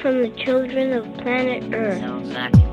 from the children of planet Earth.